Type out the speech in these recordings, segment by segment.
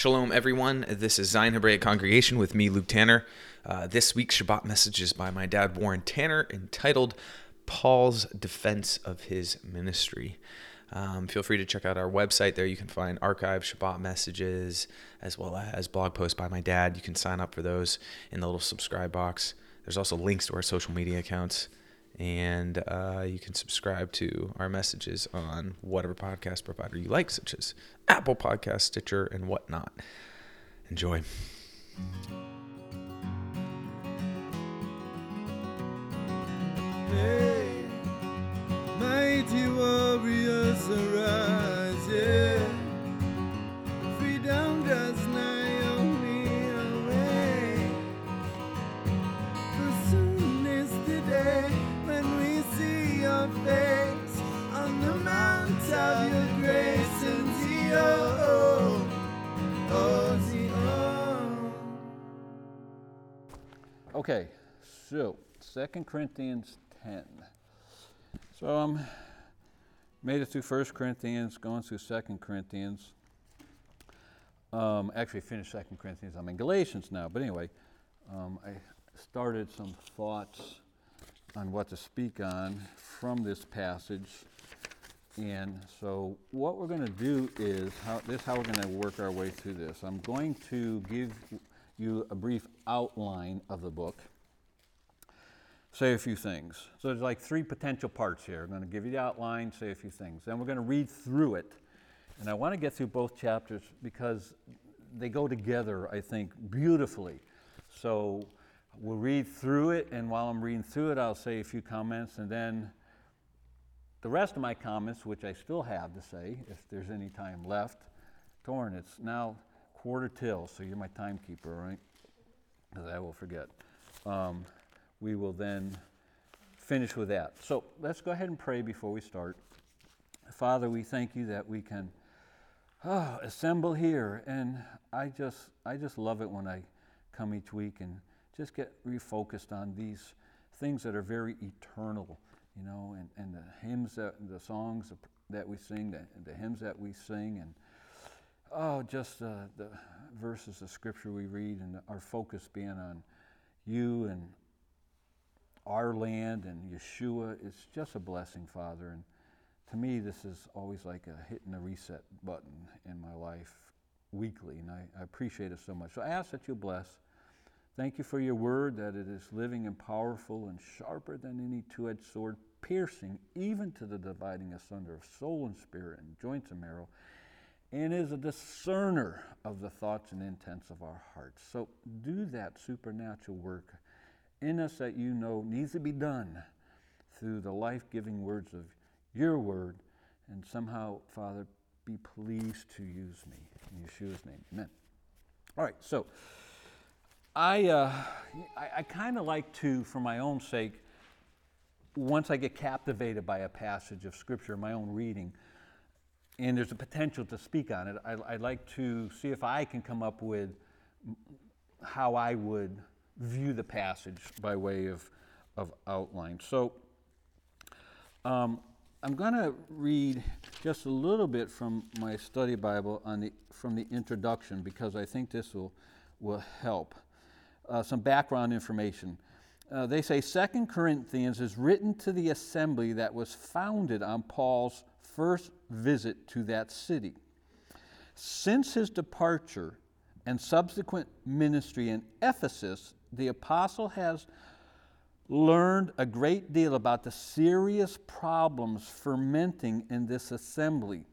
Shalom, everyone. This is Zion Hebraic Congregation with me, Luke Tanner. Uh, this week's Shabbat message is by my dad, Warren Tanner, entitled Paul's Defense of His Ministry. Um, feel free to check out our website. There you can find archived Shabbat messages as well as blog posts by my dad. You can sign up for those in the little subscribe box. There's also links to our social media accounts and uh, you can subscribe to our messages on whatever podcast provider you like, such as Apple Podcast, Stitcher, and whatnot. Enjoy. Hey, mighty warriors arise, Okay, so Second Corinthians 10. So I um, made it through First Corinthians, going through Second Corinthians. Um, actually finished Second Corinthians. I'm in Galatians now, but anyway, um, I started some thoughts on what to speak on from this passage. And so what we're going to do is how this is how we're going to work our way through this. I'm going to give you a brief outline of the book say a few things. So there's like three potential parts here. I'm going to give you the outline, say a few things. Then we're going to read through it. And I want to get through both chapters because they go together, I think, beautifully. So we'll read through it, and while I'm reading through it, I'll say a few comments, and then the rest of my comments, which I still have to say, if there's any time left. Torn, it's now quarter till, so you're my timekeeper, right? Because I will forget. Um, we will then finish with that. So let's go ahead and pray before we start. Father, we thank you that we can ah, assemble here, and I just I just love it when I come each week and just get refocused on these things that are very eternal, you know, and, and the hymns that the songs that we sing, the, the hymns that we sing, and oh, just uh, the verses of scripture we read, and our focus being on you and our land and Yeshua. It's just a blessing, Father. And to me, this is always like a hitting the reset button in my life weekly, and I, I appreciate it so much. So I ask that you bless. Thank you for your word, that it is living and powerful and sharper than any two edged sword, piercing even to the dividing asunder of soul and spirit and joints and marrow, and is a discerner of the thoughts and intents of our hearts. So do that supernatural work in us that you know needs to be done through the life giving words of your word. And somehow, Father, be pleased to use me. In Yeshua's name, amen. All right, so I, uh, I, I kind of like to, for my own sake, once I get captivated by a passage of Scripture, my own reading, and there's a potential to speak on it, I, I'd like to see if I can come up with how I would view the passage by way of, of outline. So um, I'm going to read just a little bit from my study Bible on the, from the introduction because I think this will, will help. Uh, some background information. Uh, they say Second Corinthians is written to the assembly that was founded on Paul's first visit to that city. Since his departure and subsequent ministry in Ephesus, the apostle has learned a great deal about the serious problems fermenting in this assembly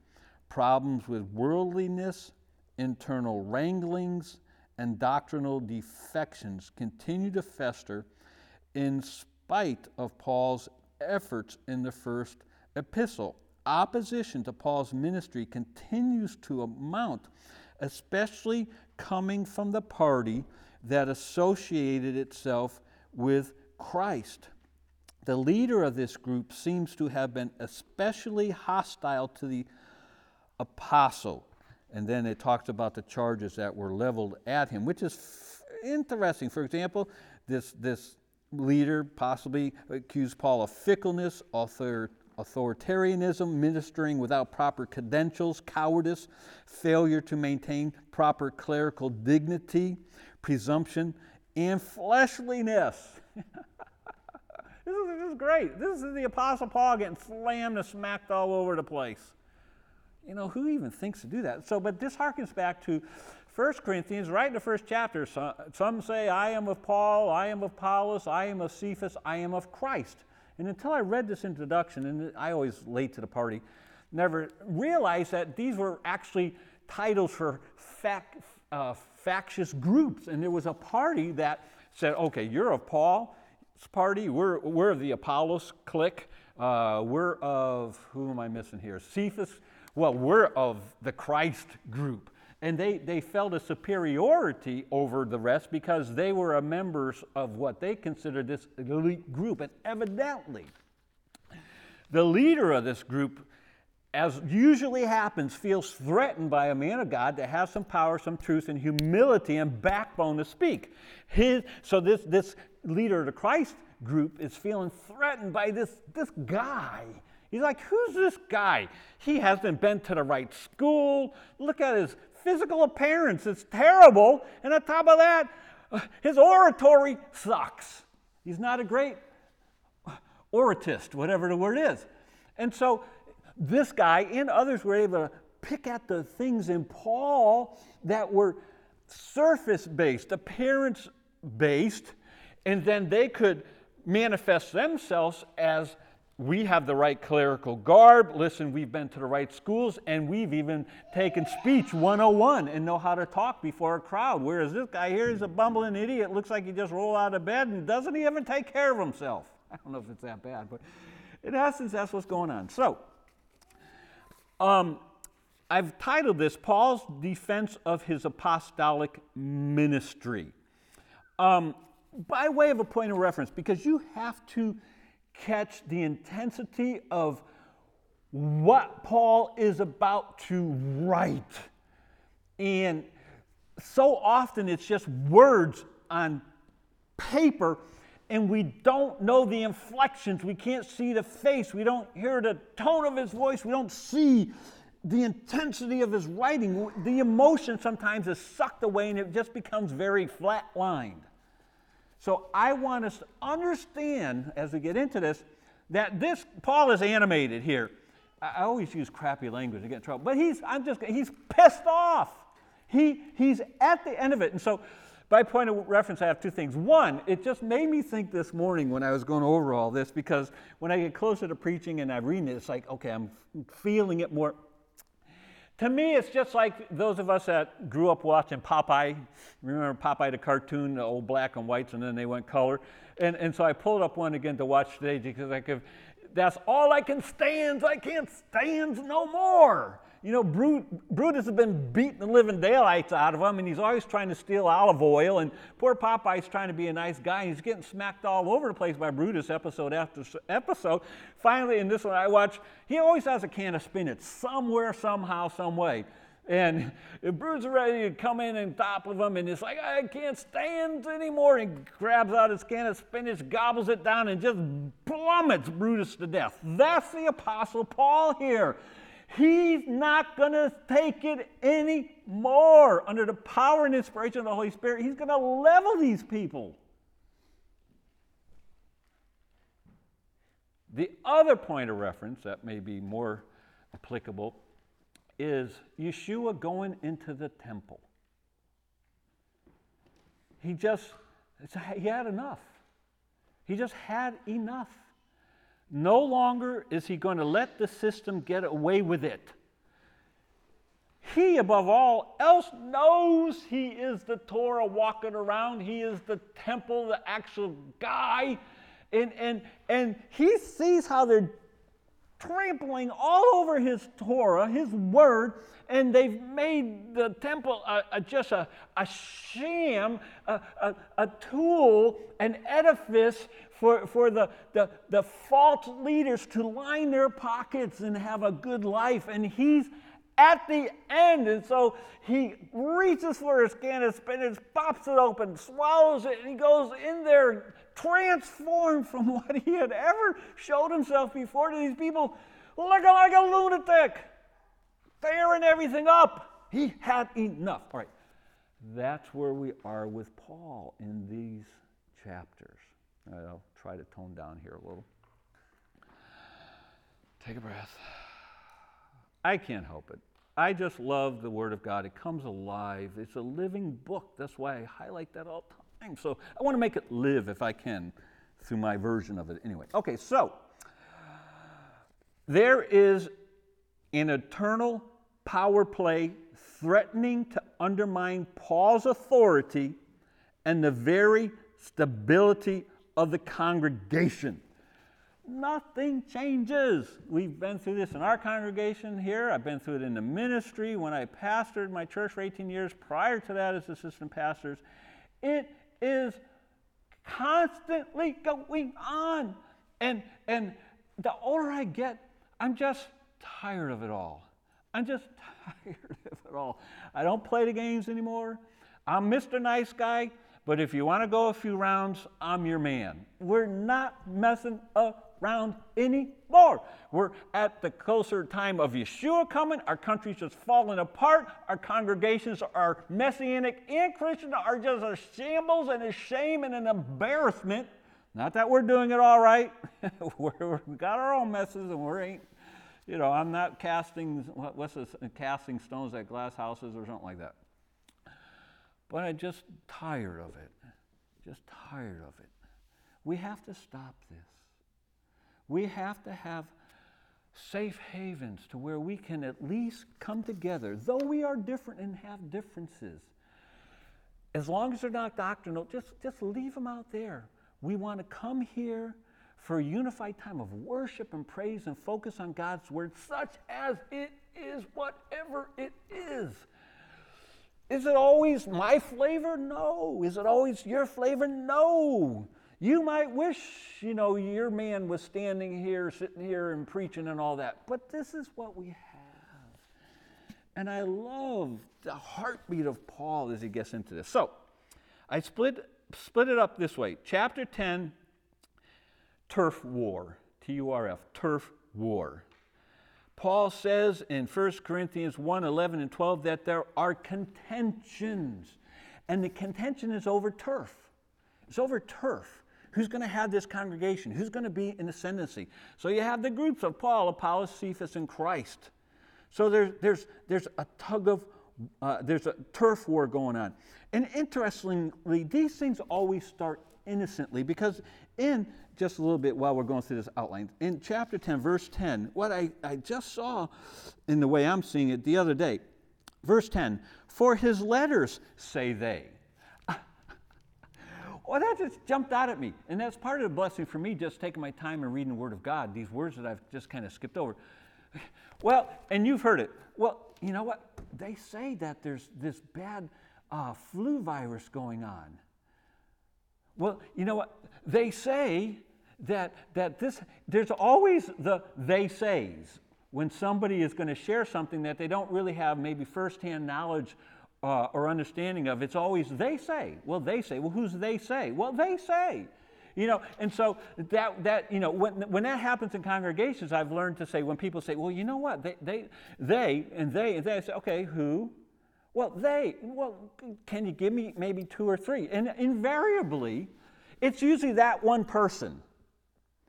problems with worldliness, internal wranglings, and doctrinal defections continue to fester in spite of Paul's efforts in the first epistle. Opposition to Paul's ministry continues to amount, especially coming from the party that associated itself with Christ. The leader of this group seems to have been especially hostile to the apostle. And then it talks about the charges that were leveled at him, which is f- interesting. For example, this, this leader possibly accused Paul of fickleness, author, authoritarianism, ministering without proper credentials, cowardice, failure to maintain proper clerical dignity, presumption, and fleshliness. this, is, this is great. This is the Apostle Paul getting slammed and smacked all over the place. You know, who even thinks to do that? So, but this harkens back to 1 Corinthians, right in the first chapter. Some, some say, I am of Paul, I am of Apollos, I am of Cephas, I am of Christ. And until I read this introduction, and I always late to the party, never realized that these were actually titles for fac, uh, factious groups. And there was a party that said, okay, you're of Paul's party, we're, we're of the Apollos clique, uh, we're of, who am I missing here? Cephas. Well, we're of the Christ group. And they, they felt a superiority over the rest because they were a members of what they considered this elite group. And evidently, the leader of this group, as usually happens, feels threatened by a man of God that has some power, some truth, and humility and backbone to speak. His, so this, this leader of the Christ group is feeling threatened by this, this guy He's like, Who's this guy? He hasn't been to the right school. Look at his physical appearance, it's terrible. And on top of that, uh, his oratory sucks. He's not a great oratist, whatever the word is. And so this guy and others were able to pick at the things in Paul that were surface based, appearance based, and then they could manifest themselves as we have the right clerical garb. Listen, we've been to the right schools and we've even taken speech 101 and know how to talk before a crowd. Whereas this guy here is a bumbling idiot, looks like he just rolled out of bed and doesn't he even take care of himself. I don't know if it's that bad, but in essence, that's what's going on. So, um, I've titled this Paul's Defense of His Apostolic Ministry. Um, by way of a point of reference, because you have to catch the intensity of what Paul is about to write. And so often it's just words on paper, and we don't know the inflections. We can't see the face. We don't hear the tone of his voice. We don't see the intensity of his writing. The emotion sometimes is sucked away, and it just becomes very flat lined. So I want us to understand as we get into this that this Paul is animated here. I always use crappy language to get in trouble, but he's I'm just he's pissed off. He he's at the end of it. And so by point of reference, I have two things. One, it just made me think this morning when I was going over all this, because when I get closer to preaching and I'm reading it, it's like, okay, I'm feeling it more. To me, it's just like those of us that grew up watching Popeye. Remember Popeye the cartoon, the old black and whites, and then they went color. And, and so I pulled up one again to watch today because I could, that's all I can stand. I can't stand no more. You know, Brutus has been beating the living daylights out of him, and he's always trying to steal olive oil. And poor Popeye's trying to be a nice guy, and he's getting smacked all over the place by Brutus episode after episode. Finally, in this one I watch, he always has a can of spinach somewhere, somehow, some way. And Brutus is ready to come in and top of him, and it's like, I can't stand anymore. And grabs out his can of spinach, gobbles it down, and just plummets Brutus to death. That's the Apostle Paul here. He's not going to take it anymore. Under the power and inspiration of the Holy Spirit, he's going to level these people. The other point of reference that may be more applicable is Yeshua going into the temple. He just, he had enough. He just had enough. No longer is he going to let the system get away with it. He, above all else, knows he is the Torah walking around. He is the temple, the actual guy. And, and, and he sees how they're trampling all over his Torah, his word, and they've made the temple a, a, just a, a sham, a, a, a tool, an edifice for, for the, the, the false leaders to line their pockets and have a good life. And he's at the end. And so he reaches for his can of spinach, pops it open, swallows it, and he goes in there transformed from what he had ever showed himself before to these people looking like a lunatic, tearing everything up. He had enough. All right. That's where we are with Paul in these chapters. I'll try to tone down here a little. Take a breath. I can't help it. I just love the Word of God. It comes alive. It's a living book. That's why I highlight that all the time. So I want to make it live if I can through my version of it anyway. Okay, so there is an eternal power play threatening to undermine Paul's authority and the very stability of the congregation. Nothing changes. We've been through this in our congregation here. I've been through it in the ministry when I pastored my church for 18 years. Prior to that, as assistant pastors, it is constantly going on. And, and the older I get, I'm just tired of it all. I'm just tired of it all. I don't play the games anymore. I'm Mr. Nice Guy, but if you want to go a few rounds, I'm your man. We're not messing around anymore. We're at the closer time of Yeshua coming. Our country's just falling apart. Our congregations are messianic and Christian are just a shambles and a shame and an embarrassment. Not that we're doing it all right. we've got our own messes and we ain't you know, I'm not casting, what's this, casting stones at glass houses or something like that. But I'm just tired of it. Just tired of it. We have to stop this. We have to have safe havens to where we can at least come together, though we are different and have differences. As long as they're not doctrinal, just, just leave them out there. We want to come here for a unified time of worship and praise and focus on God's word, such as it is, whatever it is. Is it always my flavor? No. Is it always your flavor? No. You might wish, you know, your man was standing here, sitting here, and preaching and all that, but this is what we have. And I love the heartbeat of Paul as he gets into this. So I split, split it up this way. Chapter 10 turf war, T U R F, turf war. Paul says in 1 Corinthians 1 11 and 12 that there are contentions, and the contention is over turf. It's over turf. Who's going to have this congregation? Who's going to be in ascendancy? So you have the groups of Paul, Apollos, Cephas, and Christ. So there's, there's, there's a tug of, uh, there's a turf war going on. And interestingly, these things always start innocently because in just a little bit while we're going through this outline. In chapter 10, verse 10, what I, I just saw in the way I'm seeing it the other day, verse 10, for his letters say they. well, that just jumped out at me. And that's part of the blessing for me, just taking my time and reading the Word of God, these words that I've just kind of skipped over. Well, and you've heard it. Well, you know what? They say that there's this bad uh, flu virus going on. Well, you know what? They say that, that this, there's always the they says when somebody is going to share something that they don't really have maybe firsthand knowledge uh, or understanding of. It's always they say. Well, they say. Well, who's they say? Well, they say. You know, and so that, that you know, when, when that happens in congregations, I've learned to say, when people say, well, you know what, they, they, they and they, and they, I say, okay, who? Well, they, well, can you give me maybe two or three? And invariably, it's usually that one person.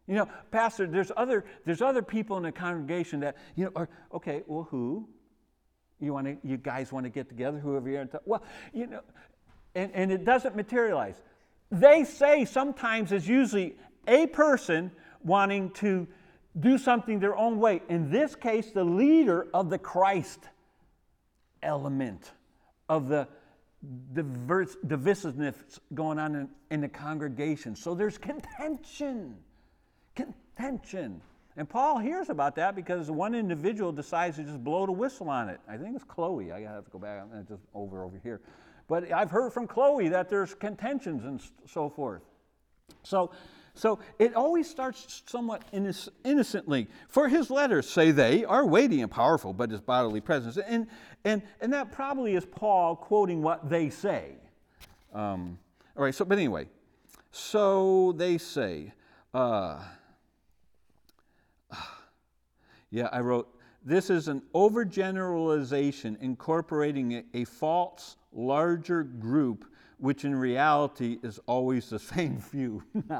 You know, Pastor, there's other, there's other people in the congregation that, you know, are, okay, well, who? You, want to, you guys want to get together, whoever you're, well, you know, and, and it doesn't materialize. They say sometimes it's usually a person wanting to do something their own way. In this case, the leader of the Christ element of the diverse, divisiveness going on in, in the congregation. So there's contention contention. And Paul hears about that because one individual decides to just blow the whistle on it. I think it's Chloe. I have to go back. I'm just over over here. But I've heard from Chloe that there's contentions and so forth. So, So it always starts somewhat innoc- innocently. For his letters, say they, are weighty and powerful, but his bodily presence. And, and, and that probably is Paul quoting what they say. Um, all right, so, but anyway, so they say, uh, yeah, I wrote, this is an overgeneralization incorporating a, a false, larger group, which in reality is always the same few.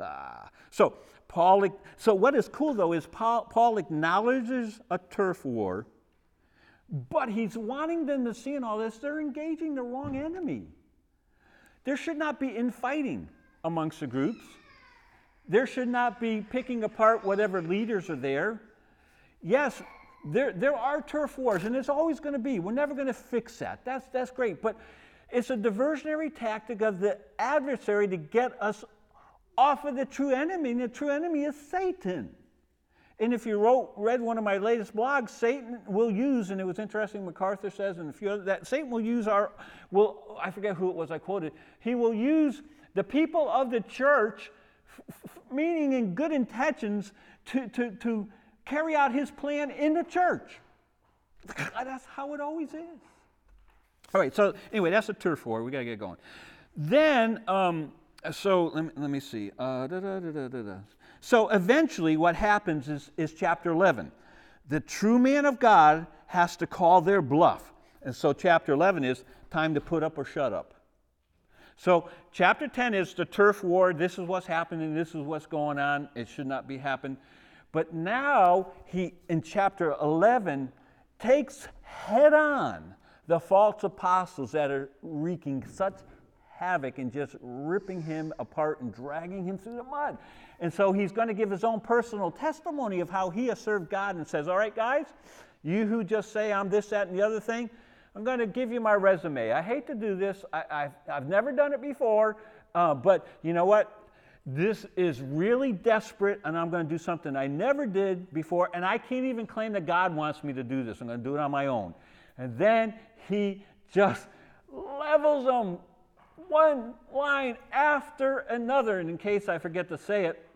Ah. so, Paul, so what is cool though is Paul, Paul acknowledges a turf war, but he's wanting them to see in all this they're engaging the wrong enemy. There should not be infighting amongst the groups. There should not be picking apart whatever leaders are there. Yes, there, there are turf wars, and it's always going to be. We're never going to fix that. That's, that's great. But it's a diversionary tactic of the adversary to get us off of the true enemy, and the true enemy is Satan. And if you wrote, read one of my latest blogs, Satan will use, and it was interesting, MacArthur says, and a few other, that Satan will use our, will, I forget who it was I quoted, he will use the people of the church, meaning in good intentions, to, to, to carry out his plan in the church. That's how it always is. All right, so anyway, that's a turf war. We got to get going. Then, um, so let me, let me see. Uh, da, da, da, so eventually, what happens is, is chapter 11. The true man of God has to call their bluff. And so, chapter 11 is time to put up or shut up. So, chapter 10 is the turf war. This is what's happening. This is what's going on. It should not be happening. But now, he, in chapter 11, takes head on the false apostles that are wreaking such havoc and just ripping him apart and dragging him through the mud. And so he's going to give his own personal testimony of how he has served God and says, All right, guys, you who just say I'm this, that, and the other thing, I'm going to give you my resume. I hate to do this, I, have I've never done it before, uh, but you know what? This is really desperate, and I'm going to do something I never did before, and I can't even claim that God wants me to do this. I'm going to do it on my own. And then he just levels them one line after another. And in case I forget to say it,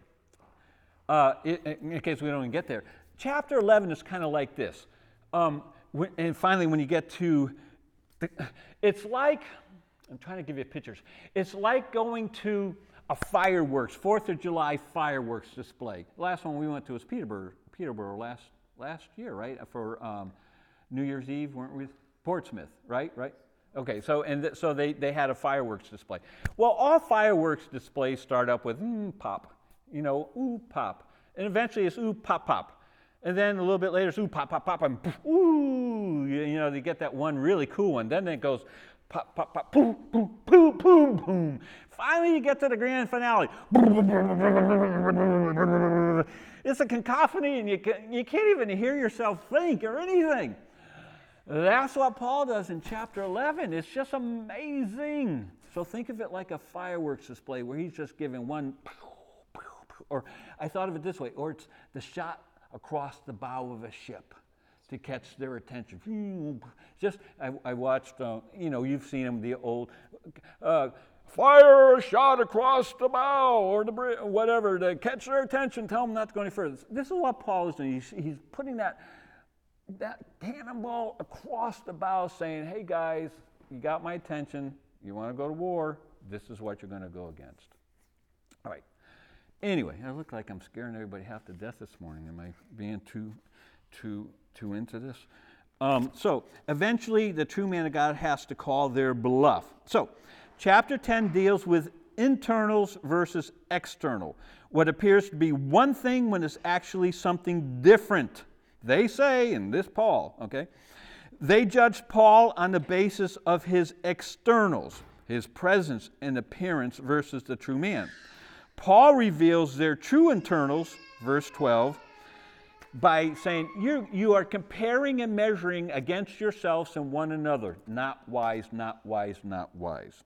uh, in case we don't even get there, chapter 11 is kind of like this. Um, and finally, when you get to, the, it's like, I'm trying to give you pictures. It's like going to a fireworks, Fourth of July fireworks display. The last one we went to was Peterborough, Peterborough last last year, right? For um, New Year's Eve, weren't we? Portsmouth, right? Right? Okay, so and th- so they, they had a fireworks display. Well, all fireworks displays start up with mm, pop, you know, ooh pop, and eventually it's ooh pop pop, and then a little bit later it's ooh pop pop pop and ooh, you know, they get that one really cool one. Then it goes pop pop pop boom boom boom boom boom. Finally, you get to the grand finale. It's a cacophony, and you, can, you can't even hear yourself think or anything. That's what Paul does in chapter 11. It's just amazing. So think of it like a fireworks display where he's just giving one, or I thought of it this way, or it's the shot across the bow of a ship to catch their attention. Just, I, I watched, uh, you know, you've seen them, the old, uh, fire a shot across the bow or the bridge, whatever, to catch their attention, tell them not to go any further. This is what Paul is doing. He's, he's putting that that cannonball across the bow saying, hey guys, you got my attention. You want to go to war? This is what you're going to go against. All right. Anyway, I look like I'm scaring everybody half to death this morning. Am I being too, too, too into this? Um, so eventually, the true man of God has to call their bluff. So, chapter 10 deals with internals versus external. What appears to be one thing when it's actually something different. They say, and this Paul, okay, they judge Paul on the basis of his externals, his presence and appearance versus the true man. Paul reveals their true internals, verse 12, by saying, you, you are comparing and measuring against yourselves and one another. Not wise, not wise, not wise.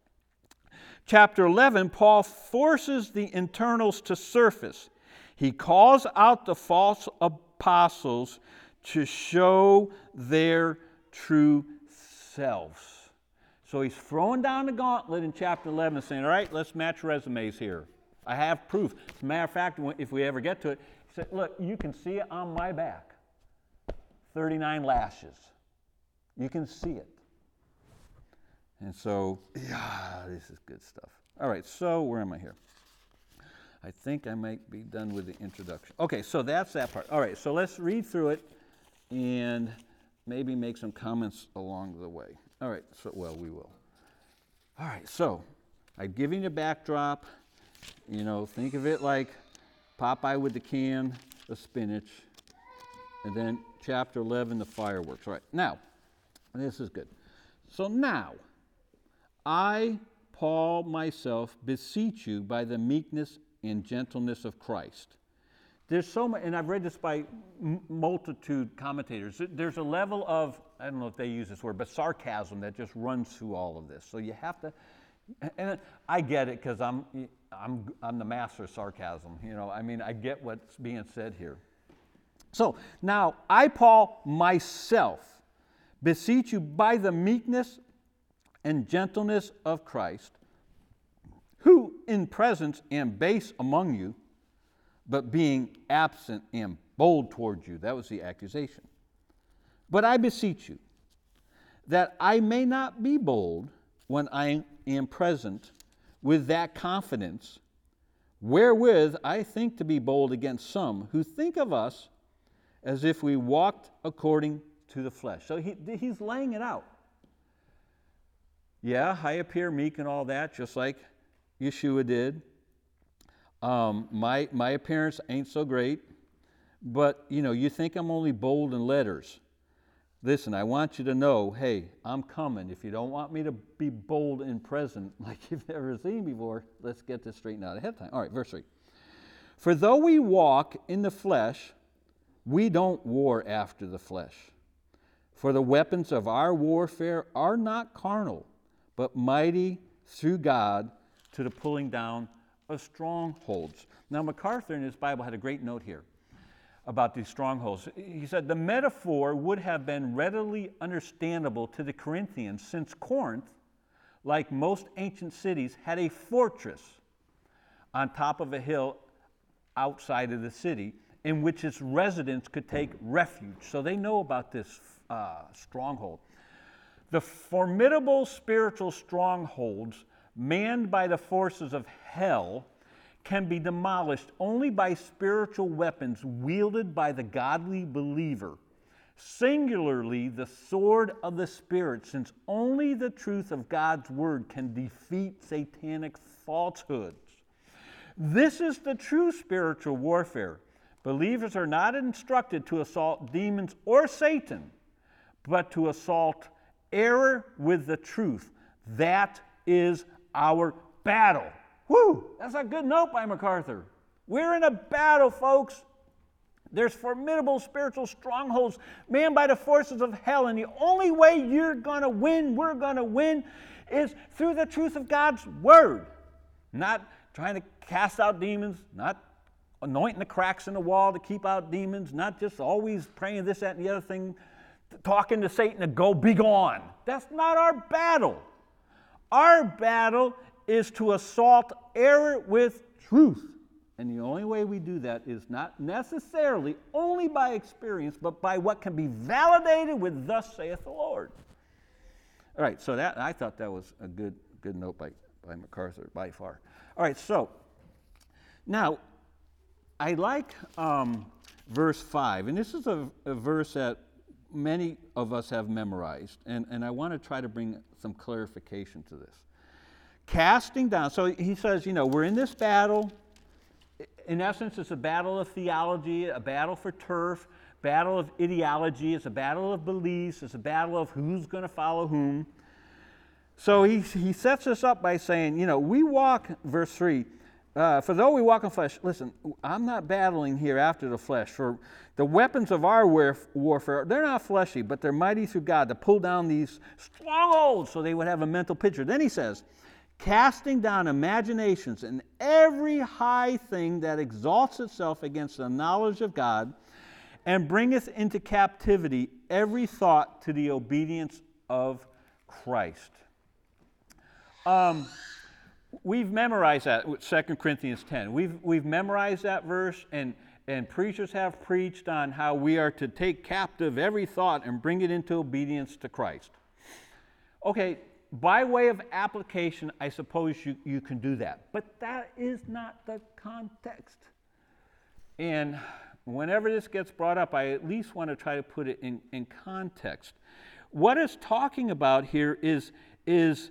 Chapter 11, Paul forces the internals to surface. He calls out the false apostles to show their true selves. So he's throwing down the gauntlet in chapter 11 saying, All right, let's match resumes here. I have proof. As a matter of fact, if we ever get to it, he said, Look, you can see it on my back 39 lashes. You can see it. And so, yeah, this is good stuff. All right, so where am I here? I think I might be done with the introduction. Okay, so that's that part. All right, so let's read through it and maybe make some comments along the way. All right, so, well, we will. All right, so I've given you a backdrop. You know, think of it like Popeye with the can of spinach, and then chapter 11, the fireworks. All right, now, this is good. So now, I, Paul, myself, beseech you by the meekness and gentleness of Christ. There's so much, and I've read this by multitude commentators. There's a level of, I don't know if they use this word, but sarcasm that just runs through all of this. So you have to, and I get it because I'm, I'm, I'm the master of sarcasm. You know, I mean, I get what's being said here. So now I, Paul, myself, beseech you by the meekness and gentleness of Christ, in presence am base among you, but being absent am bold toward you. That was the accusation. But I beseech you that I may not be bold when I am present with that confidence wherewith I think to be bold against some who think of us as if we walked according to the flesh. So he, he's laying it out. Yeah, I appear meek and all that, just like Yeshua did. Um, my, my appearance ain't so great, but you know, you think I'm only bold in letters. Listen, I want you to know, hey, I'm coming. If you don't want me to be bold in present like you've never seen before, let's get this straightened out ahead of time. All right, verse 3. For though we walk in the flesh, we don't war after the flesh. For the weapons of our warfare are not carnal, but mighty through God to the pulling down of strongholds. Now, MacArthur in his Bible had a great note here about these strongholds. He said the metaphor would have been readily understandable to the Corinthians since Corinth, like most ancient cities, had a fortress on top of a hill outside of the city in which its residents could take refuge. So they know about this uh, stronghold. The formidable spiritual strongholds manned by the forces of hell can be demolished only by spiritual weapons wielded by the godly believer, singularly the sword of the Spirit, since only the truth of God's word can defeat satanic falsehoods. This is the true spiritual warfare. Believers are not instructed to assault demons or Satan, but to assault error with the truth. That is our battle. Whew, that's a good note by MacArthur. We're in a battle, folks. There's formidable spiritual strongholds manned by the forces of hell, and the only way you're going to win, we're going to win, is through the truth of God's word. Not trying to cast out demons, not anointing the cracks in the wall to keep out demons, not just always praying this, that, and the other thing, talking to Satan to go, be gone. That's not our battle. Our battle is to assault error with truth. And the only way we do that is not necessarily only by experience, but by what can be validated with thus saith the Lord. All right, so that I thought that was a good good note by, by MacArthur by far. All right, so now I like um, verse 5, and this is a, a verse that many of us have memorized, and, and I want to try to bring some clarification to this. Casting down, so he says, you know, we're in this battle. In essence, it's a battle of theology, a battle for turf, battle of ideology, it's a battle of beliefs, it's a battle of who's going to follow whom. So he, he sets us up by saying, you know, we walk, verse 3, uh, for though we walk in flesh, listen, I'm not battling here after the flesh. For the weapons of our warf- warfare, they're not fleshy, but they're mighty through God to pull down these strongholds so they would have a mental picture. Then he says, casting down imaginations and every high thing that exalts itself against the knowledge of God, and bringeth into captivity every thought to the obedience of Christ. Um, we've memorized that, 2 Corinthians 10. We've, we've memorized that verse, and, and preachers have preached on how we are to take captive every thought and bring it into obedience to Christ. Okay, by way of application, I suppose you, you can do that. But that is not the context. And whenever this gets brought up, I at least want to try to put it in, in context. What it's talking about here is, is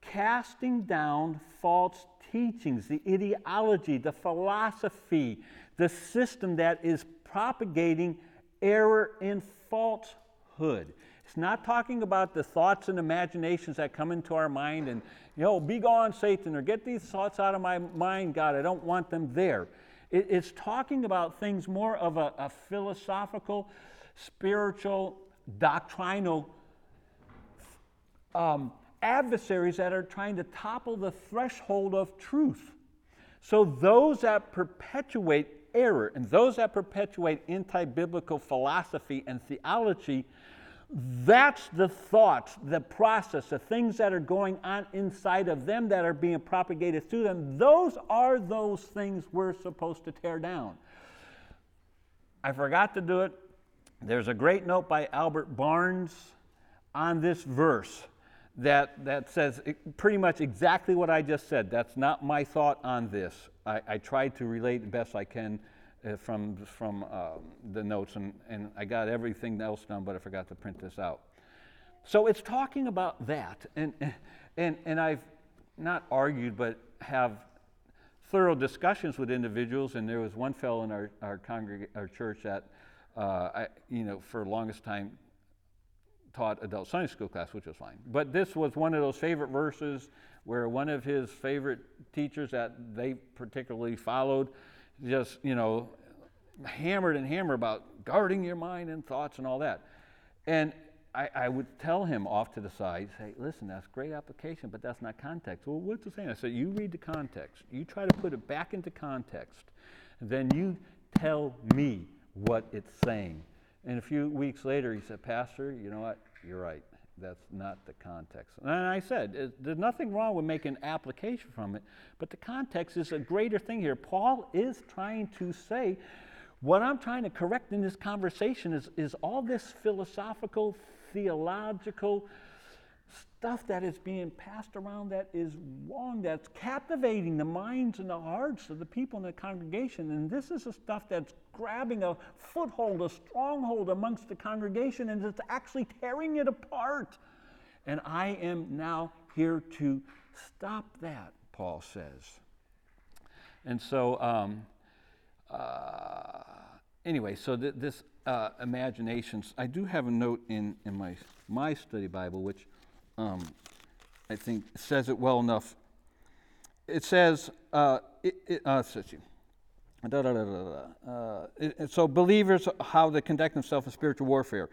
casting down false teachings, the ideology, the philosophy, the system that is propagating error and falsehood. It's not talking about the thoughts and imaginations that come into our mind and, you know, be gone, Satan, or get these thoughts out of my mind, God. I don't want them there. It's talking about things more of a, a philosophical, spiritual, doctrinal um, adversaries that are trying to topple the threshold of truth. So, those that perpetuate error and those that perpetuate anti biblical philosophy and theology that's the thoughts, the process, the things that are going on inside of them that are being propagated through them. Those are those things we're supposed to tear down. I forgot to do it. There's a great note by Albert Barnes on this verse that, that says pretty much exactly what I just said. That's not my thought on this. I, I tried to relate the best I can uh, from, from uh, the notes, and, and I got everything else done, but I forgot to print this out. So it's talking about that, and, and, and I've not argued, but have thorough discussions with individuals, and there was one fellow in our, our, congreg- our church that, uh, I, you know, for the longest time taught adult Sunday school class, which was fine. But this was one of those favorite verses where one of his favorite teachers that they particularly followed just, you know, hammered and hammered about guarding your mind and thoughts and all that. And I, I, would tell him off to the side, say, listen, that's great application, but that's not context. Well, what's it saying? I said, you read the context. You try to put it back into context. Then you tell me what it's saying. And a few weeks later, he said, Pastor, you know what? You're right. That's not the context. And I said, there's nothing wrong with making application from it, but the context is a greater thing here. Paul is trying to say, what I'm trying to correct in this conversation is, is all this philosophical, theological stuff that is being passed around that is wrong, that's captivating the minds and the hearts of the people in the congregation. And this is the stuff that's grabbing a foothold, a stronghold amongst the congregation, and it's actually tearing it apart. And I am now here to stop that, Paul says. And so, um, uh, anyway, so th- this uh, imaginations, I do have a note in, in my, my study Bible, which um, I think says it well enough. It says, uh, it, it, uh, da, da, da, uh, it, so believers, how they conduct themselves in spiritual warfare.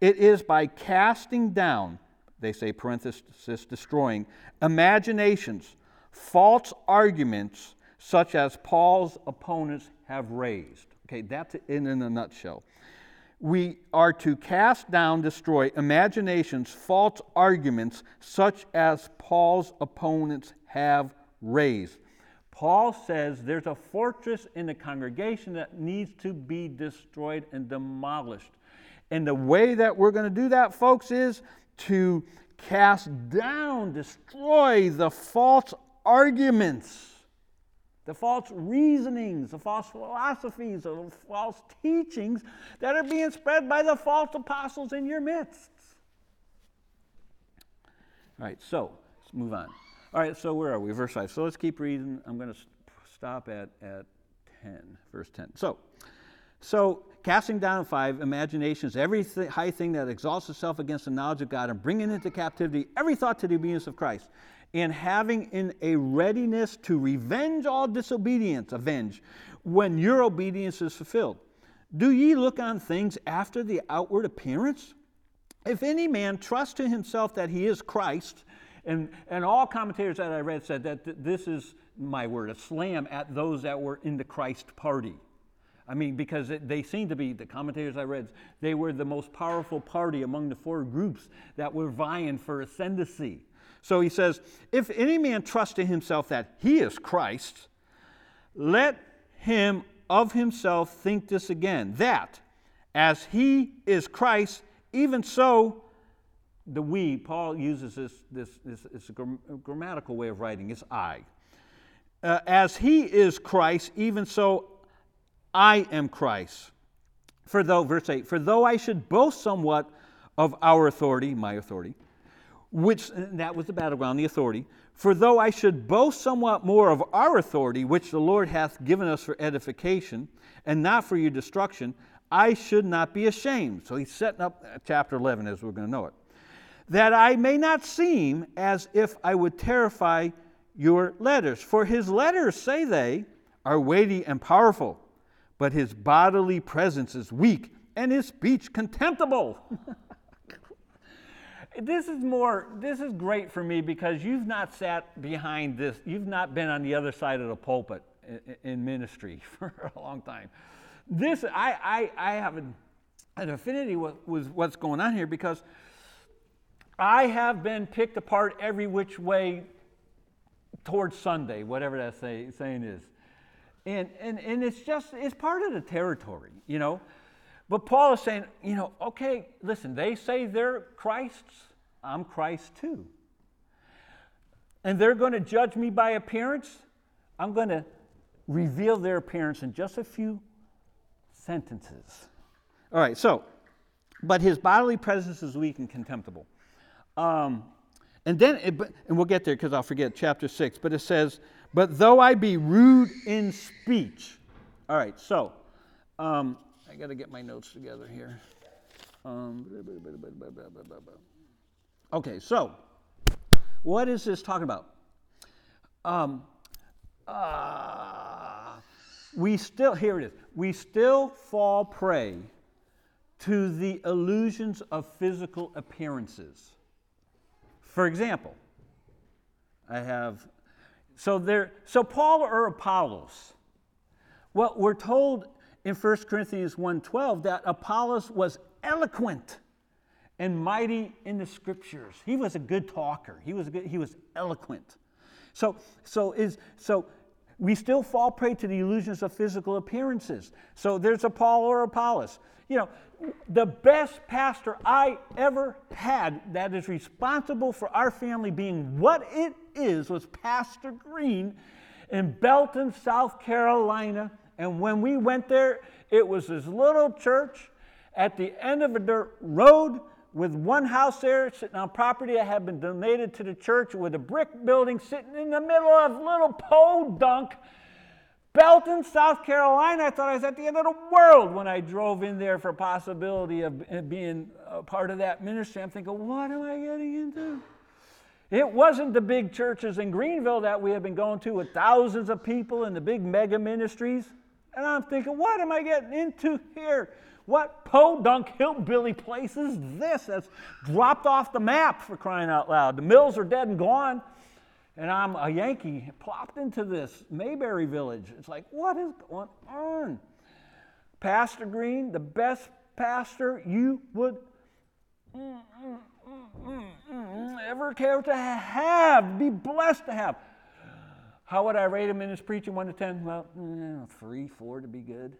It is by casting down, they say, parenthesis, destroying, imaginations, false arguments, such as Paul's opponents have raised. Okay, that's in, in a nutshell we are to cast down, destroy imaginations, false arguments, such as Paul's opponents have raised. Paul says there's a fortress in the congregation that needs to be destroyed and demolished. And the way that we're going to do that, folks, is to cast down, destroy the false arguments the false reasonings, the false philosophies, the false teachings that are being spread by the false apostles in your midst. All right, so let's move on. All right, so where are we? Verse 5. So let's keep reading. I'm going to stop at, at 10, verse 10. So, so casting down five imaginations, every th- high thing that exalts itself against the knowledge of God, and bringing into captivity every thought to the obedience of Christ and having in a readiness to revenge all disobedience, avenge, when your obedience is fulfilled. Do ye look on things after the outward appearance? If any man trust to himself that he is Christ, and, and all commentators that I read said that th- this is my word, a slam at those that were in the Christ party. I mean, because it, they seem to be, the commentators I read, they were the most powerful party among the four groups that were vying for ascendancy. So he says, If any man trust in himself that he is Christ, let him of himself think this again, that as he is Christ, even so the we, Paul uses this, this, this a grammatical way of writing, it's I. Uh, as he is Christ, even so I am Christ. For though, verse 8, for though I should boast somewhat of our authority, my authority, which uh, that was the battleground, the authority. For though I should boast somewhat more of our authority, which the Lord hath given us for edification, and not for your destruction, I should not be ashamed. So he's setting up uh, chapter 11 as we're going to know it. That I may not seem as if I would terrify your letters. For his letters, say they, are weighty and powerful, but his bodily presence is weak and his speech contemptible. this is more this is great for me because you've not sat behind this you've not been on the other side of the pulpit in, in ministry for a long time. This i i, I have an, an affinity with, with what's going on here because i have been picked apart every which way towards sunday whatever that say, saying is. And, and and it's just it's part of the territory you know but Paul is saying, you know, okay, listen, they say they're Christ's, I'm Christ too. And they're going to judge me by appearance. I'm going to reveal their appearance in just a few sentences. All right, so, but his bodily presence is weak and contemptible. Um, and then, it, and we'll get there because I'll forget chapter 6, but it says, But though I be rude in speech. All right, so um, I got to get my notes together here. Um, Okay, so what is this talking about? Um, uh, we still, here it is, we still fall prey to the illusions of physical appearances. For example, I have, so there, so Paul or Apollos, well, we're told in 1 Corinthians 1.12 that Apollos was eloquent and mighty in the scriptures. He was a good talker. He was good, he was eloquent. So so is so we still fall prey to the illusions of physical appearances. So there's a Paul or Apollos. You know, the best pastor I ever had that is responsible for our family being what it is was Pastor Green in Belton, South Carolina. And when we went there, it was this little church at the end of a dirt road with one house there sitting on property that had been donated to the church with a brick building sitting in the middle of little podunk belton south carolina. I thought i was at the end of the world when i drove in there for possibility of being a part of that ministry. I'm thinking what am i getting into? It wasn't the big churches in greenville that we had been going to with thousands of people and the big mega ministries and i'm thinking what am i getting into here what podunk hillbilly place is this that's dropped off the map for crying out loud? The mills are dead and gone. And I'm a Yankee, plopped into this Mayberry village. It's like, what is going on? Pastor Green, the best pastor you would ever care to have, be blessed to have. How would I rate him in his preaching, 1 to 10? Well, mm, three, four to be good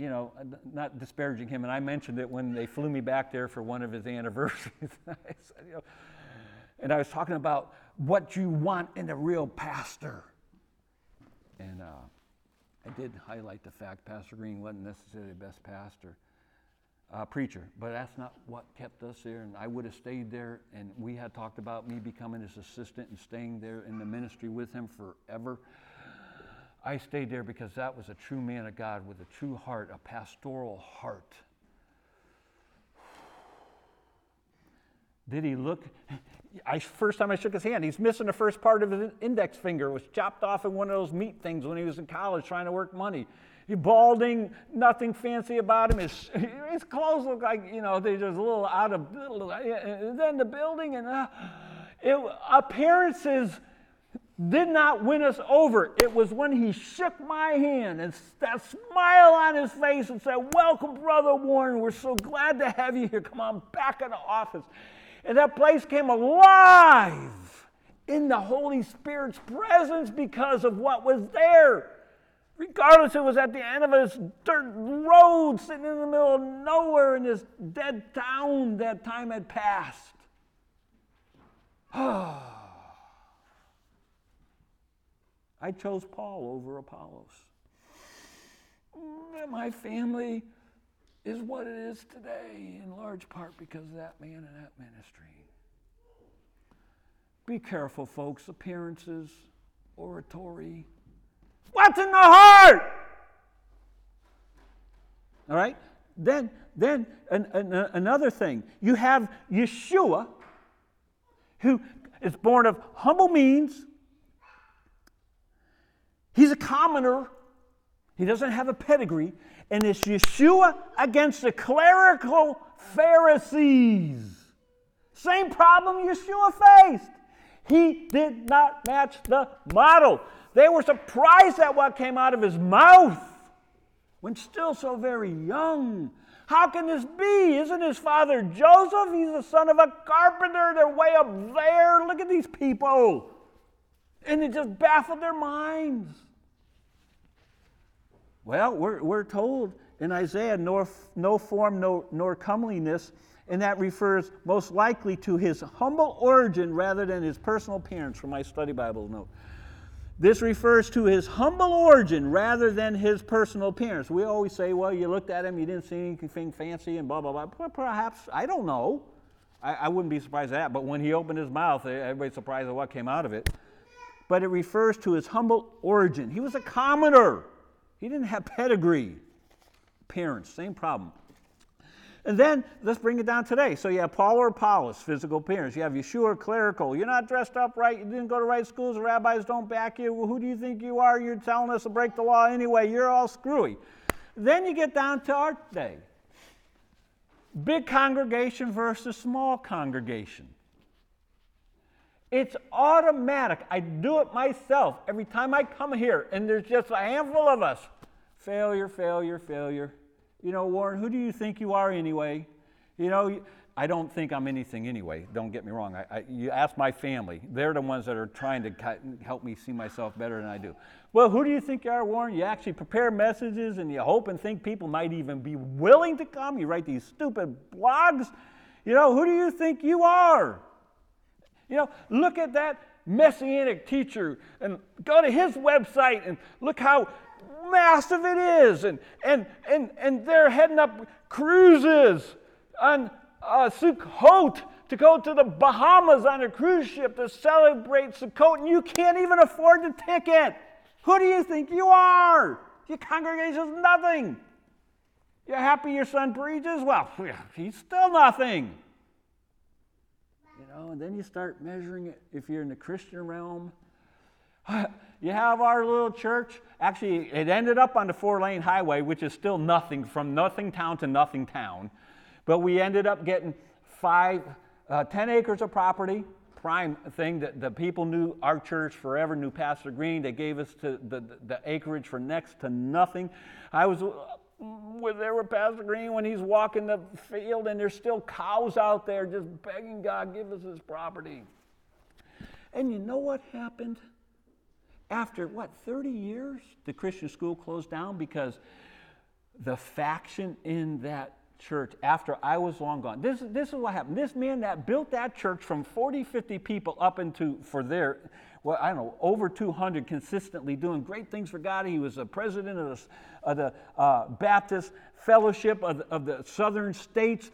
you know, not disparaging him, and I mentioned it when they flew me back there for one of his anniversaries. I said, you know, and I was talking about what you want in a real pastor. And uh, I did highlight the fact Pastor Green wasn't necessarily the best pastor, uh, preacher, but that's not what kept us there. And I would have stayed there, and we had talked about me becoming his assistant and staying there in the ministry with him forever. I stayed there because that was a true man of God with a true heart, a pastoral heart. Did he look? I, first time I shook his hand, he's missing the first part of his index finger. It was chopped off in one of those meat things when he was in college trying to work money. Balding, nothing fancy about him. His, his clothes look like, you know, they're just a little out of, and then the building and uh, it, appearances did not win us over. It was when he shook my hand and that smile on his face and said, Welcome, Brother Warren. We're so glad to have you here. Come on back in the office. And that place came alive in the Holy Spirit's presence because of what was there. Regardless, it was at the end of this dirt road sitting in the middle of nowhere in this dead town that time had passed. I chose Paul over Apollos. My family is what it is today, in large part because of that man and that ministry. Be careful, folks. Appearances, oratory. What's in the heart? All right? Then, then an, an, uh, another thing. You have Yeshua, who is born of humble means. He's a commoner. He doesn't have a pedigree. And it's Yeshua against the clerical Pharisees. Same problem Yeshua faced. He did not match the model. They were surprised at what came out of his mouth when still so very young. How can this be? Isn't his father Joseph? He's the son of a carpenter. They're way up there. Look at these people. And it just baffled their minds. Well, we're, we're told in Isaiah, nor, no form, no, nor comeliness, and that refers most likely to his humble origin rather than his personal appearance, from my study Bible note. This refers to his humble origin rather than his personal appearance. We always say, well, you looked at him, you didn't see anything fancy, and blah, blah, blah. Perhaps, I don't know. I, I wouldn't be surprised at that. But when he opened his mouth, everybody's surprised at what came out of it. But it refers to his humble origin. He was a commoner, he didn't have pedigree. Parents, same problem. And then let's bring it down today. So you have Paul or Apollos, physical appearance. You have Yeshua, clerical. You're not dressed up right. You didn't go to right schools. The rabbis don't back you. Well, who do you think you are? You're telling us to break the law anyway. You're all screwy. Then you get down to our day. Big congregation versus small congregation. It's automatic. I do it myself every time I come here, and there's just a handful of us. Failure, failure, failure. You know, Warren, who do you think you are anyway? You know, I don't think I'm anything anyway. Don't get me wrong. I, I, you ask my family; they're the ones that are trying to help me see myself better than I do. Well, who do you think you are, Warren? You actually prepare messages, and you hope and think people might even be willing to come. You write these stupid blogs. You know, who do you think you are? You know, look at that messianic teacher and go to his website and look how massive it is. And, and, and, and they're heading up cruises on uh, to go to the Bahamas on a cruise ship to celebrate Sukkot, and you can't even afford the ticket. Who do you think you are? Your congregation is nothing. You're happy your son preaches? Well, he's still nothing. You know, and then you start measuring it if you're in the Christian realm. You have our little church. Actually, it ended up on the four lane highway, which is still nothing from nothing town to nothing town. But we ended up getting five, uh, 10 acres of property, prime thing that the people knew our church forever, knew Pastor Green. They gave us to the, the, the acreage for next to nothing. I was was there with Pastor Green when he's walking the field and there's still cows out there just begging God, give us this property. And you know what happened? After what, 30 years, the Christian school closed down because the faction in that church after I was long gone. This, this is what happened. This man that built that church from 40, 50 people up into, for their, well, I don't know, over 200 consistently doing great things for God. He was a president of the, of the uh, Baptist Fellowship of of the Southern States.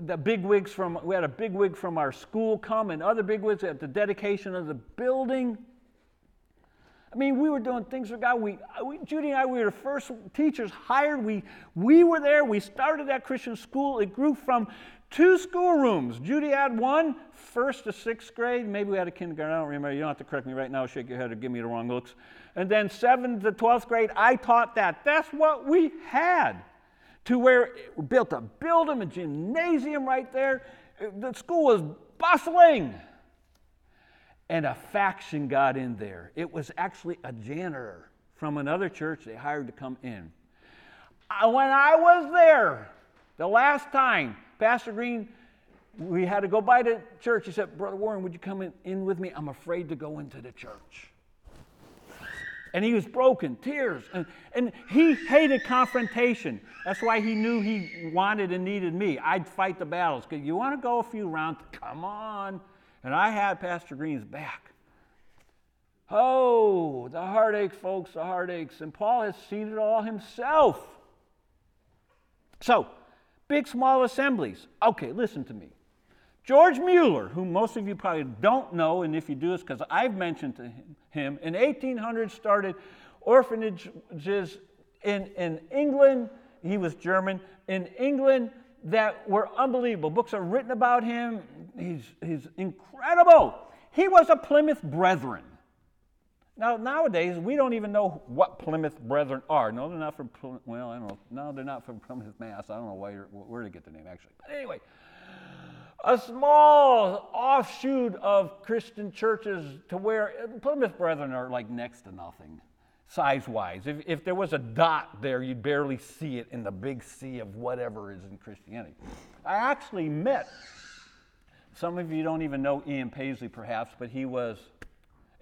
The bigwigs from, we had a bigwig from our school come and other bigwigs at the dedication of the building. I mean, we were doing things for God. We, we, Judy and I, we were the first teachers hired. We, we were there. We started that Christian school. It grew from two schoolrooms. Judy had one, first to sixth grade. Maybe we had a kindergarten. I don't remember. You don't have to correct me right now, shake your head or give me the wrong looks. And then seventh to 12th grade, I taught that. That's what we had. To where we built a building, a gymnasium right there. The school was bustling and a faction got in there. It was actually a janitor from another church they hired to come in. When I was there the last time, Pastor Green we had to go by the church. He said, Brother Warren, would you come in, in with me? I'm afraid to go into the church. And he was broken, tears. And, and he hated confrontation. That's why he knew he wanted and needed me. I'd fight the battles. You want to go a few rounds? Come on. And I had Pastor Green's back. Oh, the heartache, folks, the heartaches. And Paul has seen it all himself. So, big, small assemblies. Okay, listen to me. George Mueller, whom most of you probably don't know, and if you do, it's because I've mentioned to him, in 1800 started orphanages in, in England. He was German. In England, that were unbelievable. Books are written about him. He's, he's incredible. He was a Plymouth Brethren. Now, nowadays, we don't even know what Plymouth Brethren are. No, they're not from, well, I don't know. No, they're not from Plymouth, Mass. I don't know where, where to get the name, actually. But anyway, a small offshoot of Christian churches to where uh, Plymouth Brethren are like next to nothing, size wise. If, if there was a dot there, you'd barely see it in the big sea of whatever is in Christianity. I actually met, some of you don't even know Ian Paisley perhaps, but he was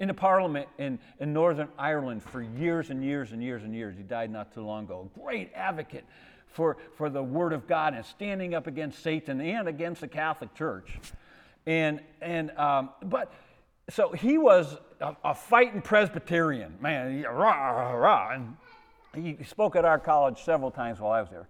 in the parliament in, in Northern Ireland for years and years and years and years. He died not too long ago. Great advocate for, for the Word of God and standing up against Satan and against the Catholic Church. And, and um, but so he was a, a fighting Presbyterian, man, rah, rah, rah, and he spoke at our college several times while I was there.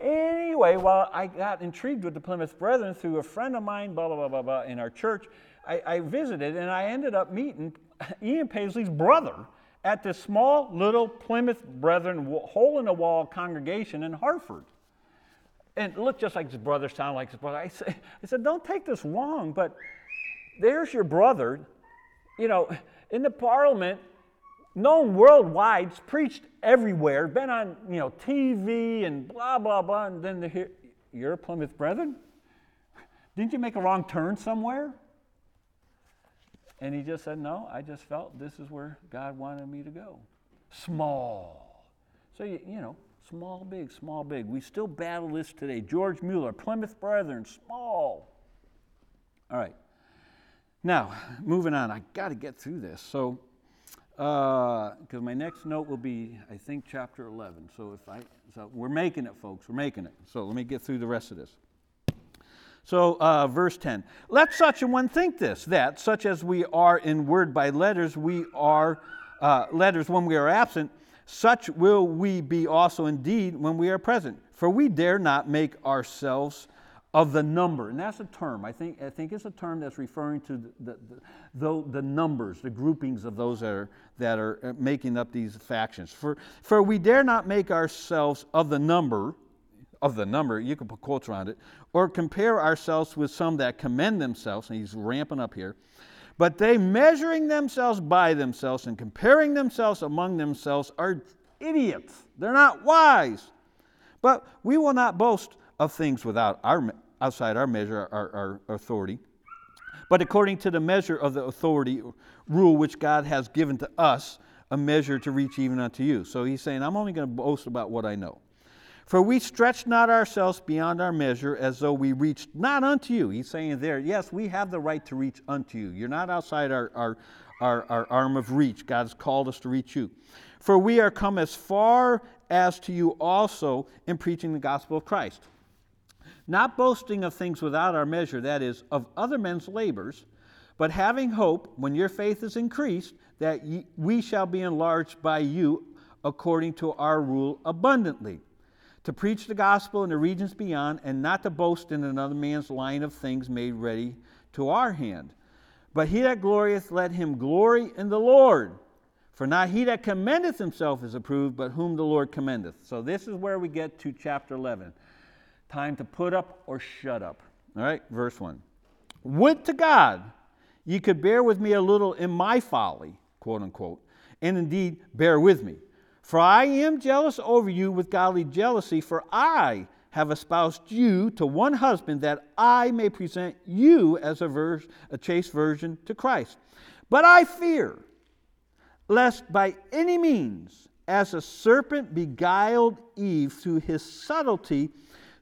Anyway, well, I got intrigued with the Plymouth Brethren through a friend of mine, blah, blah, blah, blah, blah, in our church. I, I visited and I ended up meeting Ian Paisley's brother at this small little Plymouth Brethren hole in the wall congregation in Hartford. And it looked just like his brother, sounded like his brother. I said, I said, don't take this wrong, but there's your brother, you know, in the parliament, known worldwide, preached everywhere, been on, you know, TV and blah, blah, blah. And then hear, you're a Plymouth Brethren? Didn't you make a wrong turn somewhere? And he just said, No, I just felt this is where God wanted me to go. Small. So, you, you know, small, big, small, big. We still battle this today. George Mueller, Plymouth Brethren, small. All right. Now, moving on, I got to get through this. So, because uh, my next note will be, I think, chapter 11. So if I, so we're making it, folks. We're making it. So let me get through the rest of this. So, uh, verse 10 Let such a one think this, that such as we are in word by letters, we are uh, letters when we are absent, such will we be also indeed when we are present. For we dare not make ourselves of the number. And that's a term. I think, I think it's a term that's referring to the, the, the, numbers, the groupings of those that are, that are uh, making up these factions. For, for we dare not make ourselves of the number of the number, you can put quotes around it, or compare ourselves with some that commend themselves, and he's ramping up here. But they measuring themselves by themselves and comparing themselves among themselves are idiots. They're not wise. But we will not boast of things without our, outside our measure, our, our authority, but according to the measure of the authority rule which God has given to us, a measure to reach even unto you. So he's saying, I'm only going to boast about what I know. For we stretch not ourselves beyond our measure as though we reached not unto you. He's saying there, yes, we have the right to reach unto you. You're not outside our, our, our, our arm of reach. God has called us to reach you. For we are come as far as to you also in preaching the gospel of Christ. Not boasting of things without our measure, that is, of other men's labors, but having hope, when your faith is increased, that ye, we shall be enlarged by you according to our rule abundantly to preach the gospel in the regions beyond, and not to boast in another man's line of things made ready to our hand. But he that glorieth, let him glory in the Lord. For not he that commendeth himself is approved, but whom the Lord commendeth. So this is where we get to chapter 11. Time to put up or shut up. All right, verse 1. Would to God ye could bear with me a little in my folly, quote unquote, and indeed bear with me. For I am jealous over you with godly jealousy, for I have espoused you to one husband that I may present you as a, ver- a chaste virgin to Christ. But I fear lest by any means, as a serpent beguiled Eve through his subtlety,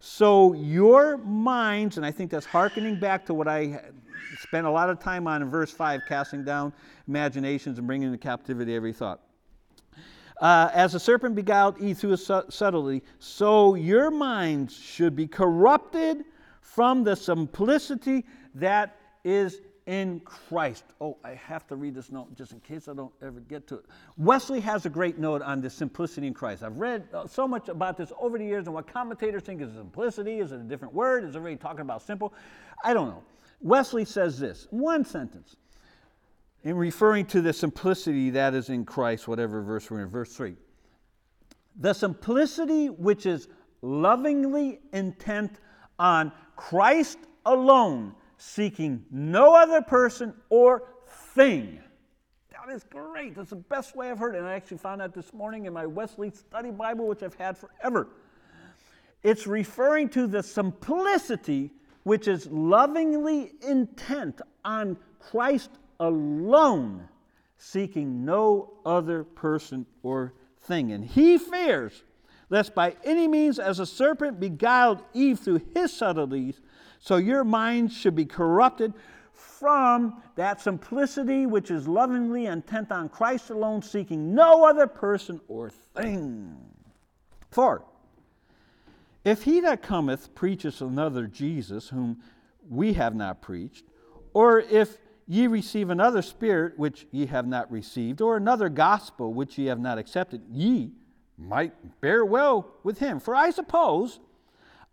So your minds, and I think that's hearkening back to what I spent a lot of time on in verse 5, casting down imaginations and bringing into captivity every thought. Uh, as the serpent beguiled Eve through subtlety, so your minds should be corrupted from the simplicity that is in Christ. Oh, I have to read this note just in case I don't ever get to it. Wesley has a great note on the simplicity in Christ. I've read uh, so much about this over the years and what commentators think is simplicity. Is it a different word? Is everybody talking about simple? I don't know. Wesley says this one sentence in referring to the simplicity that is in Christ, whatever verse we're in, verse 3. The simplicity which is lovingly intent on Christ alone seeking no other person or thing. That is great. That's the best way I've heard it. And I actually found that this morning in my Wesley Study Bible, which I've had forever. It's referring to the simplicity which is lovingly intent on Christ alone, seeking no other person or thing. And he fears lest by any means, as a serpent beguiled Eve through his subtleties, so your mind should be corrupted from that simplicity which is lovingly intent on Christ alone, seeking no other person or thing. For if he that cometh preacheth another Jesus, whom we have not preached, or if ye receive another spirit which ye have not received, or another gospel which ye have not accepted, ye might bear well with him. For I suppose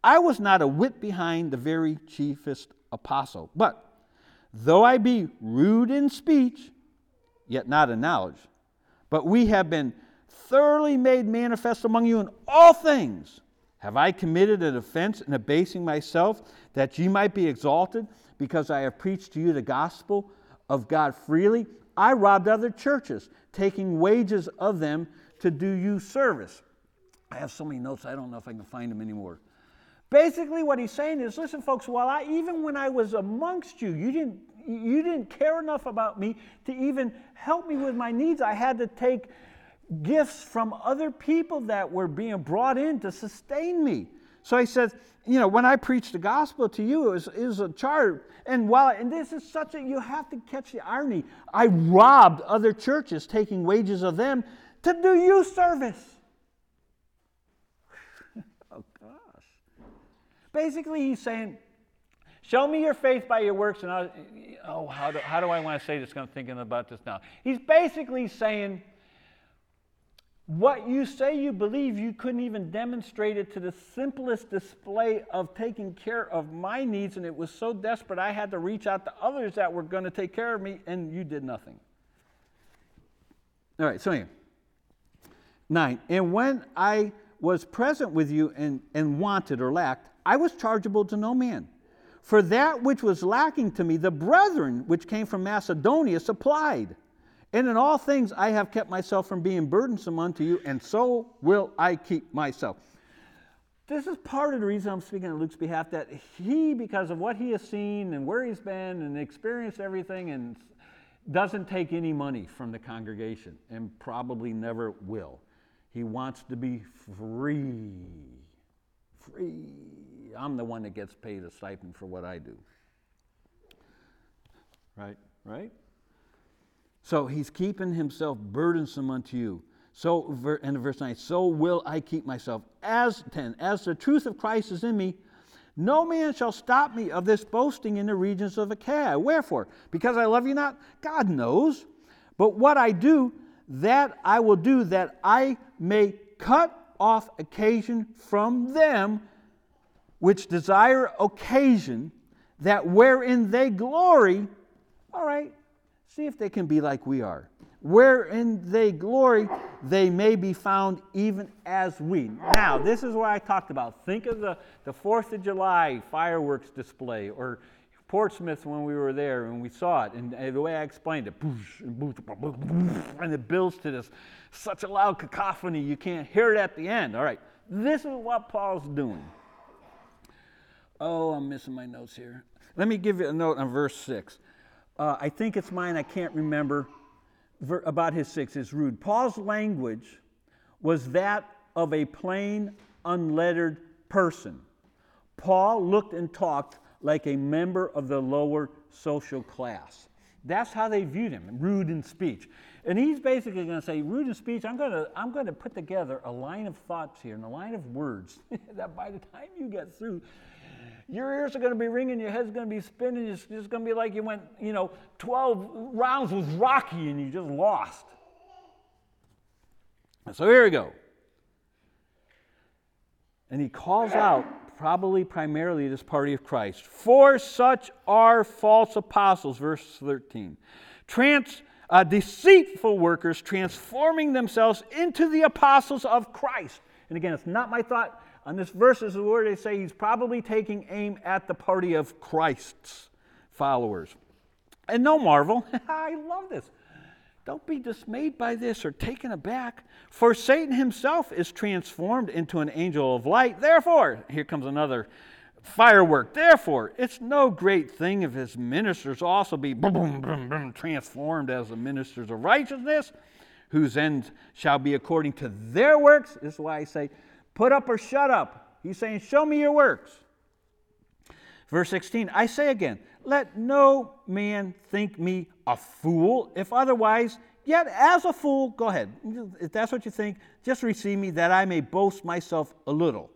I was not a whit behind the very chiefest apostle. But though I be rude in speech, yet not in knowledge, but we have been thoroughly made manifest among you in all things. Have I committed an offense in abasing myself that ye might be exalted because I have preached to you the gospel of God freely? I robbed other churches, taking wages of them to do you service. I have so many notes, I don't know if I can find them anymore. Basically, what he's saying is, listen, folks, while I even when I was amongst you, you didn't you didn't care enough about me to even help me with my needs. I had to take gifts from other people that were being brought in to sustain me. So he says, you know, when I preached the gospel to you, it was, it was a charge. And while, and this is such a, you have to catch the irony. I robbed other churches, taking wages of them to do you service. Basically, he's saying, Show me your faith by your works, and I'll, oh, how do, how do I want to say this? I'm thinking about this now. He's basically saying, what you say you believe, you couldn't even demonstrate it to the simplest display of taking care of my needs, and it was so desperate I had to reach out to others that were going to take care of me, and you did nothing. All right, so anyway. Nine, and when I was present with you and, and wanted or lacked, I was chargeable to no man. For that which was lacking to me, the brethren which came from Macedonia supplied. And in all things I have kept myself from being burdensome unto you, and so will I keep myself. This is part of the reason I'm speaking on Luke's behalf that he, because of what he has seen and where he's been and experienced everything, and doesn't take any money from the congregation and probably never will. He wants to be free free. I'm the one that gets paid a stipend for what I do. Right? Right? So he's keeping himself burdensome unto you. So, in verse 9, so will I keep myself. As 10, as the truth of Christ is in me, no man shall stop me of this boasting in the regions of Achaia. Wherefore? Because I love you not? God knows. But what I do, that I will do, that I may cut off occasion from them which desire occasion, that wherein they glory, all right, see if they can be like we are. Wherein they glory, they may be found even as we. Now, this is what I talked about. Think of the, the 4th of July fireworks display or Portsmouth when we were there and we saw it. And, the way I explained it, and it builds to this such a loud cacophony you can't hear it at the end. All right, this is what Paul's doing. Oh, I'm missing my notes here. Let me give you a note on verse 6. Uh, I think it's mine, I can't remember. Ver, about his 6 is rude. Paul's language was that of a plain, unlettered person. Paul looked and talked like a member of the lower social class. That's how they viewed him, rude in speech. And he's basically going to say, rude in speech, I'm going to, I'm going to put together a line of thoughts here and a line of words that by the time you get through, your ears are going to be ringing, your head's going to be spinning. It's just going to be like you went, you know, 12 rounds with Rocky and you just lost. So here we go. And he calls out, probably primarily this party of Christ, for such are false apostles, verse 13. Trans, uh, deceitful workers transforming themselves into the apostles of Christ. And again, it's not my thought on this verse, is word they say he's probably taking aim at the party of Christ's followers. And no marvel, I love this. Don't be dismayed by this or taken aback, for Satan himself is transformed into an angel of light. Therefore, here comes another firework. Therefore, it's no great thing if his ministers also be boom, boom, boom, transformed as the ministers of righteousness, whose end shall be according to their works. This is why I say, put up or shut up. He's saying, show me your works. Verse 16, I say again, let no man think me a fool, if otherwise, yet as a fool, go ahead. If that's what you think, just receive me that I may boast myself a little.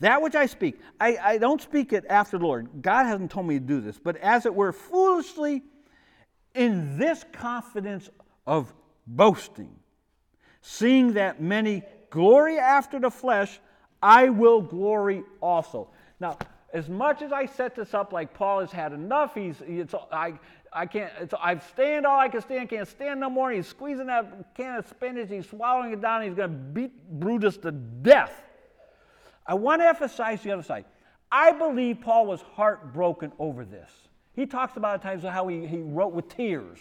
That which I speak, I, I don't speak it after the Lord. God hasn't told me to do this, but as it were, foolishly in this confidence of boasting, seeing that many glory after the flesh, I will glory also. Now, as much as I set this up like Paul has had enough, he's, it's, I, I can't, it's, I've stand all I can stand, can't stand no more. He's squeezing that can of spinach, he's swallowing it down, he's going to beat Brutus to death. I want to emphasize the other side. I believe Paul was heartbroken over this. He talks about times how he, he wrote with tears.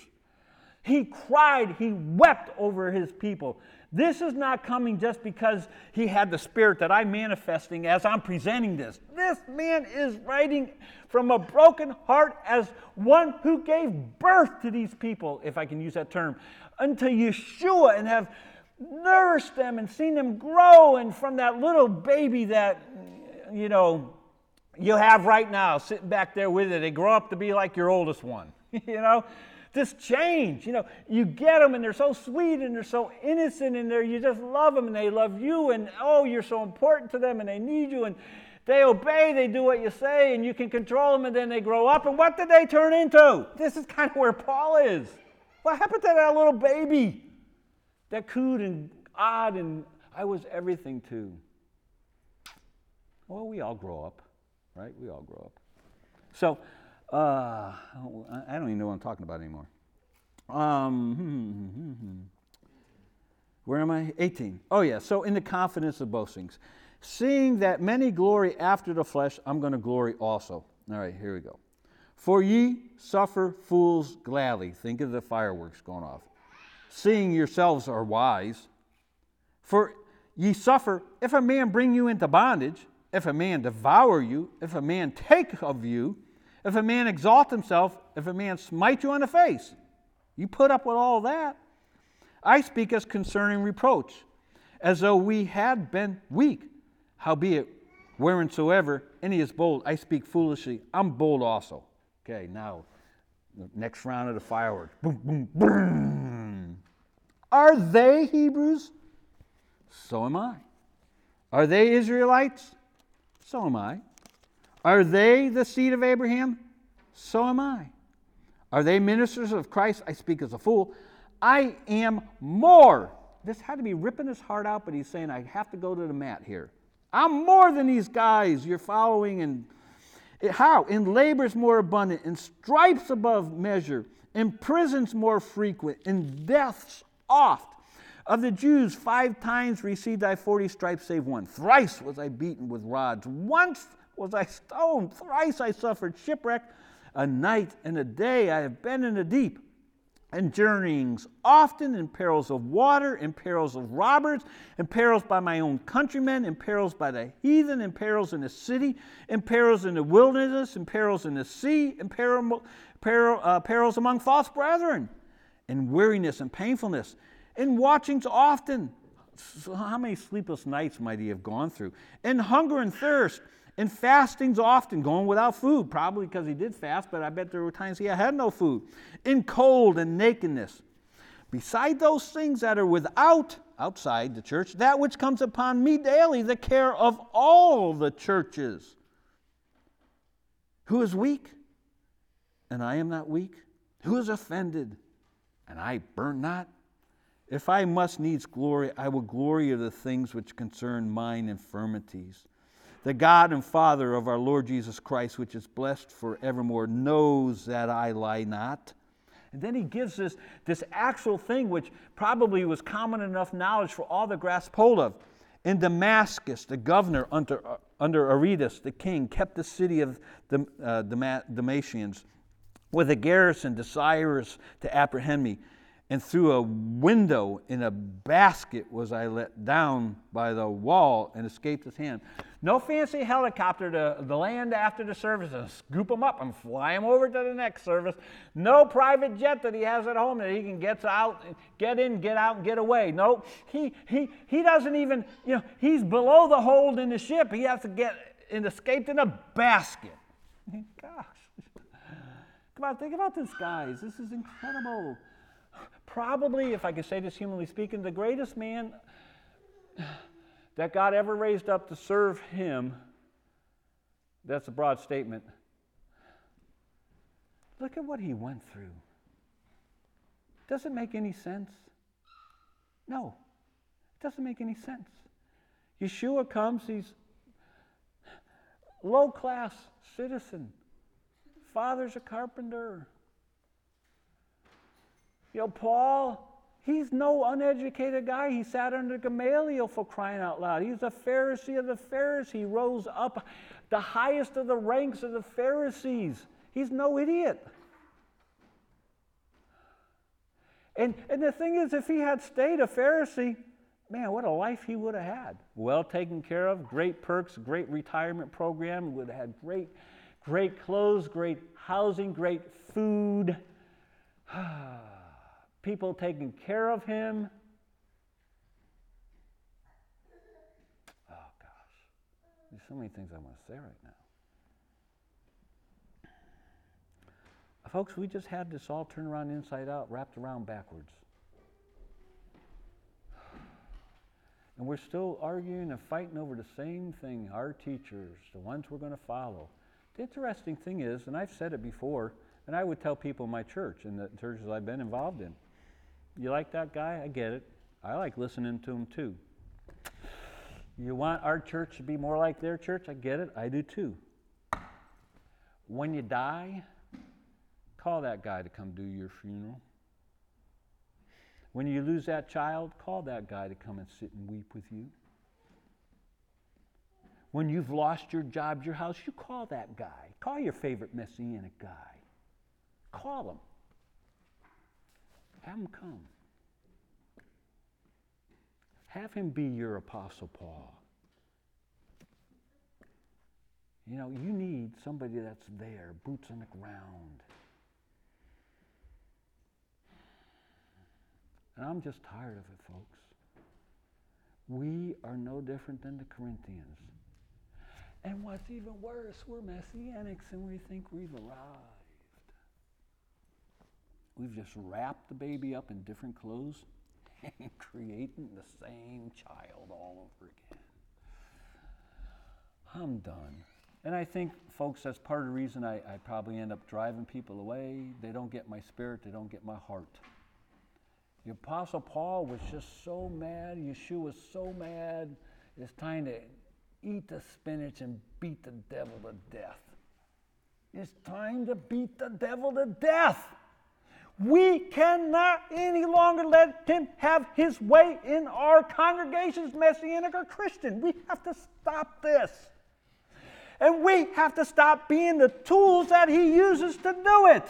He cried, he wept over his people. This is not coming just because he had the spirit that I'm manifesting as I'm presenting this. This man is writing from a broken heart as one who gave birth to these people, if I can use that term, unto Yeshua and have nourished them and seen them grow. And from that little baby that, you know, you have right now sitting back there with it, they grow up to be like your oldest one, you know? this change. You know, you get them and they're so sweet and they're so innocent and they're, you just love them and they love you and oh, you're so important to them and they need you and they obey, they do what you say and you can control them and then they grow up and what did they turn into? This is kind of where Paul is. What happened to that little baby that cooed and odd and I was everything to? Well, we all grow up, right? We all grow up. So, uh, I don't even know what I'm talking about anymore. Um, hmm, hmm, hmm, where am I? 18. Oh, yeah. So, in the confidence of boastings. Seeing that many glory after the flesh, I'm going to glory also. All right, here we go. For ye suffer fools gladly. Think of the fireworks going off. Seeing yourselves are wise. For ye suffer if a man bring you into bondage, if a man devour you, if a man take of you, if a man exalt himself, if a man smite you on the face, you put up with all that. I speak as concerning reproach, as though we had been weak. Howbeit, wheresoever any is bold, I speak foolishly. I'm bold also. Okay, now, next round of the fireworks. Boom, boom, boom. Are they Hebrews? So am I. Are they Israelites? So am I. Are they the seed of Abraham? So am I. Are they ministers of Christ? I speak as a fool. I am more. This had to be ripping his heart out, but he's saying, I have to go to the mat here. I'm more than these guys you're following. And how? In labors more abundant, in stripes above measure, in prisons more frequent, in deaths oft. Of the Jews, five times received I forty stripes, save one. Thrice was I beaten with rods. Once was I stoned. Thrice I suffered shipwreck. A night and a day I have been in the deep, and journeyings often in perils of water, in perils of robbers, in perils by my own countrymen, in perils by the heathen, in perils in the city, in perils in the wilderness, in perils in the sea, in peril, peril, uh, perils among false brethren, in weariness and painfulness, in watchings often. So how many sleepless nights might he have gone through? In hunger and thirst And fasting's often, going without food, probably because he did fast, but I bet there were times he had no food. In cold and nakedness. Beside those things that are without, outside the church, that which comes upon me daily, the care of all the churches. Who is weak? And I am not weak. Who is offended? And I burn not. If I must needs glory, I will glory of the things which concern mine infirmities. The God and Father of our Lord Jesus Christ, which is blessed forevermore, knows that I lie not. And then he gives us this actual thing, which probably was common enough knowledge for all to grasp hold of. In Damascus, the governor under, uh, under Aretas, the king, kept the city of the uh, Damascus with a garrison desirous to apprehend me and through a window in a basket was I let down by the wall and escaped his hand. No fancy helicopter to the land after the service and scoop them up and fly them over to the next service. No private jet that he has at home that he can get out, get in, get out, and get away. No, he, he, he doesn't even, you know, he's below the hold in the ship. He has to get and escaped in a basket. Gosh. Come on, think about this, guys. This is incredible probably, if I could say this humanly speaking, the greatest man that God ever raised up to serve him. That's a broad statement. Look at what he went through. Does it make any sense? No, it doesn't make any sense. Yeshua comes, he's low class citizen. Father's a carpenter. You know, Paul, he's no uneducated guy. He sat under Gamaliel for crying out loud. He's a Pharisee of the Pharisees. He rose up the highest of the ranks of the Pharisees. He's no idiot. And, and the thing is, if he had stayed a Pharisee, man, what a life he would have had. Well taken care of, great perks, great retirement program, would have had great, great clothes, great housing, great food. people taking care of him. Oh, gosh. There's so many things I want to say right now. Uh, folks, we just had this all turned around inside out, wrapped around backwards. And we're still arguing and fighting over the same thing our teachers, the ones we're going to follow. The interesting thing is, and I've said it before, and I would tell people in my church and the churches I've been involved in you like that guy? I get it. I like listening to him too. You want our church to be more like their church? I get it. I do too. When you die, call that guy to come do your funeral. When you lose that child, call that guy to come and sit and weep with you. When you've lost your job, your house, you call that guy. Call your favorite messianic guy. Call him. Have him come. Have him be your Apostle Paul. You know, you need somebody that's there, boots on the ground. And I'm just tired of it, folks. We are no different than the Corinthians. And what's even worse, we're messianics and we think we've arrived. We've just wrapped the baby up in different clothes and creating the same child all over again. I'm done. And I think, folks, that's part of the reason I, I probably end up driving people away. They don't get my spirit, they don't get my heart. The Apostle Paul was just so mad. Yeshua was so mad. It's time to eat the spinach and beat the devil to death. It's time to beat the devil to death. We cannot any longer let him have his way in our congregations, Messianic or Christian. We have to stop this. And we have to stop being the tools that he uses to do it.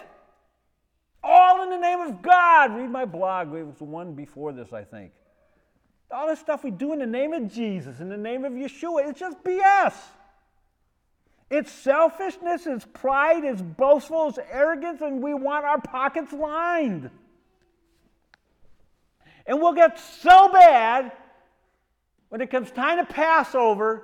All in the name of God. Read my blog. It was one before this, I think. All this stuff we do in the name of Jesus, in the name of Yeshua, it's just BS. It's selfishness, it's pride, it's boastful, it's arrogance, and we want our pockets lined. And we'll get so bad when it comes time to Passover.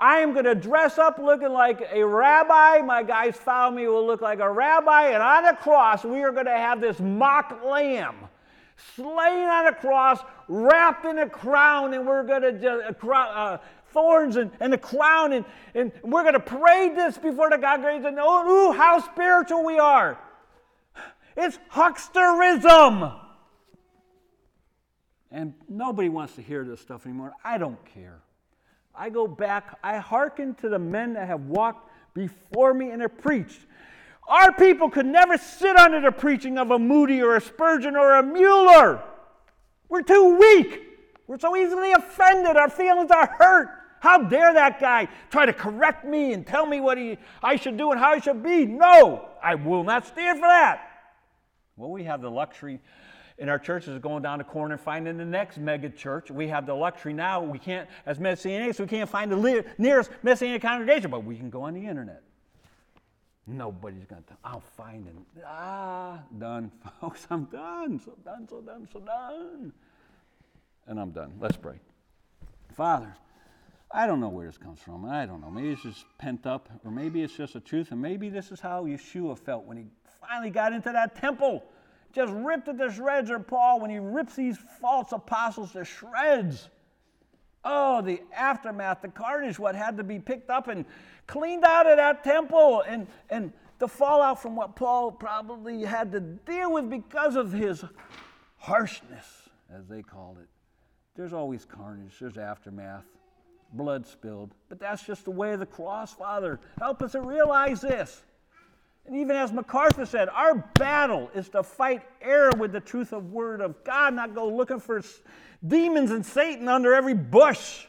I am going to dress up looking like a rabbi. My guys follow me will look like a rabbi. And on the cross, we are going to have this mock lamb slain on a cross, wrapped in a crown, and we're going to just, uh, uh, thorns and, and a crown, and, and we're going to parade this before the congregation. And oh, ooh, how spiritual we are! It's hucksterism. And nobody wants to hear this stuff anymore. I don't care. I go back, I hearken to the men that have walked before me and have preached. Our people could never sit under the preaching of a Moody or a Spurgeon or a Mueller. We're too weak. We're so easily offended. Our feelings are hurt. How dare that guy try to correct me and tell me what he, I should do and how I should be? No, I will not stand for that. Well, we have the luxury in our churches of going down the corner and finding the next mega church. We have the luxury now, we can't, as Messianics, we can't find the nearest Messianic congregation, but we can go on the internet. Nobody's going to, I'll find it. Ah, done, folks, I'm done, so done, so done, so done. And I'm done. Let's pray. Father, I don't know where this comes from. I don't know. Maybe it's just pent up, or maybe it's just a truth, and maybe this is how Yeshua felt when he finally got into that temple just ripped it to shreds, or Paul when he rips these false apostles to shreds. Oh, the aftermath, the carnage, what had to be picked up and cleaned out of that temple, and, and the fallout from what Paul probably had to deal with because of his harshness, as they called it. There's always carnage, there's aftermath, blood spilled. But that's just the way of the cross, Father. Help us to realize this. And even as MacArthur said, our battle is to fight error with the truth of word of God, not go looking for demons and Satan under every bush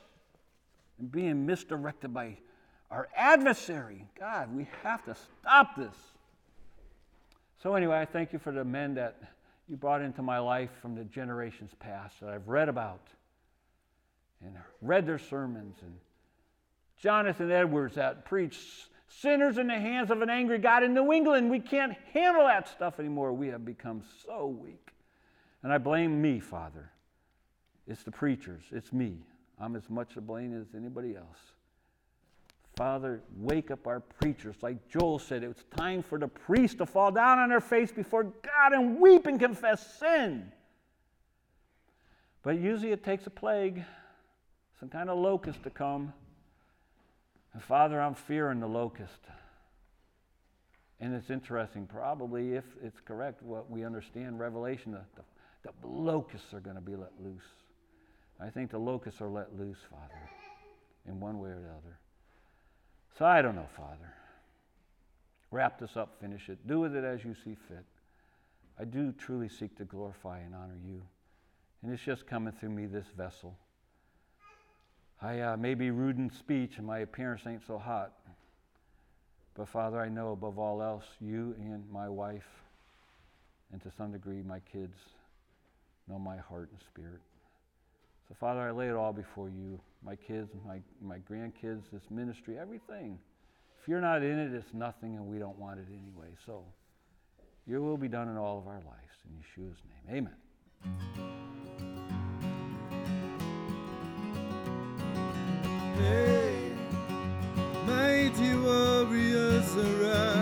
and being misdirected by our adversary. God, we have to stop this. So, anyway, I thank you for the men that you brought into my life from the generations past that I've read about and read their sermons. And Jonathan Edwards that preached sinners in the hands of an angry God in New England. We can't handle that stuff anymore. We have become so weak. And I blame me, Father. It's the preachers, it's me. I'm as much to blame as anybody else. Father, wake up our preachers. Like Joel said, it's time for the priests to fall down on their face before God and weep and confess sin. But usually it takes a plague, some kind of locust to come. And Father, I'm fearing the locust. And it's interesting, probably, if it's correct, what we understand, Revelation, the, the, the locusts are going to be let loose. I think the locusts are let loose, Father, in one way or the other. So I don't know, Father. Wrap this up, finish it. Do with it as you see fit. I do truly seek to glorify and honor you. And it's just coming through me, this vessel. I uh, may be rude in speech and my appearance ain't so hot. But Father, I know above all else, you and my wife, and to some degree my kids, know my heart and spirit. So, Father, I lay it all before you my kids, my, my grandkids, this ministry, everything. If you're not in it, it's nothing, and we don't want it anyway. So, your will be done in all of our lives. In Yeshua's name, amen. Hey, mighty warriors arise.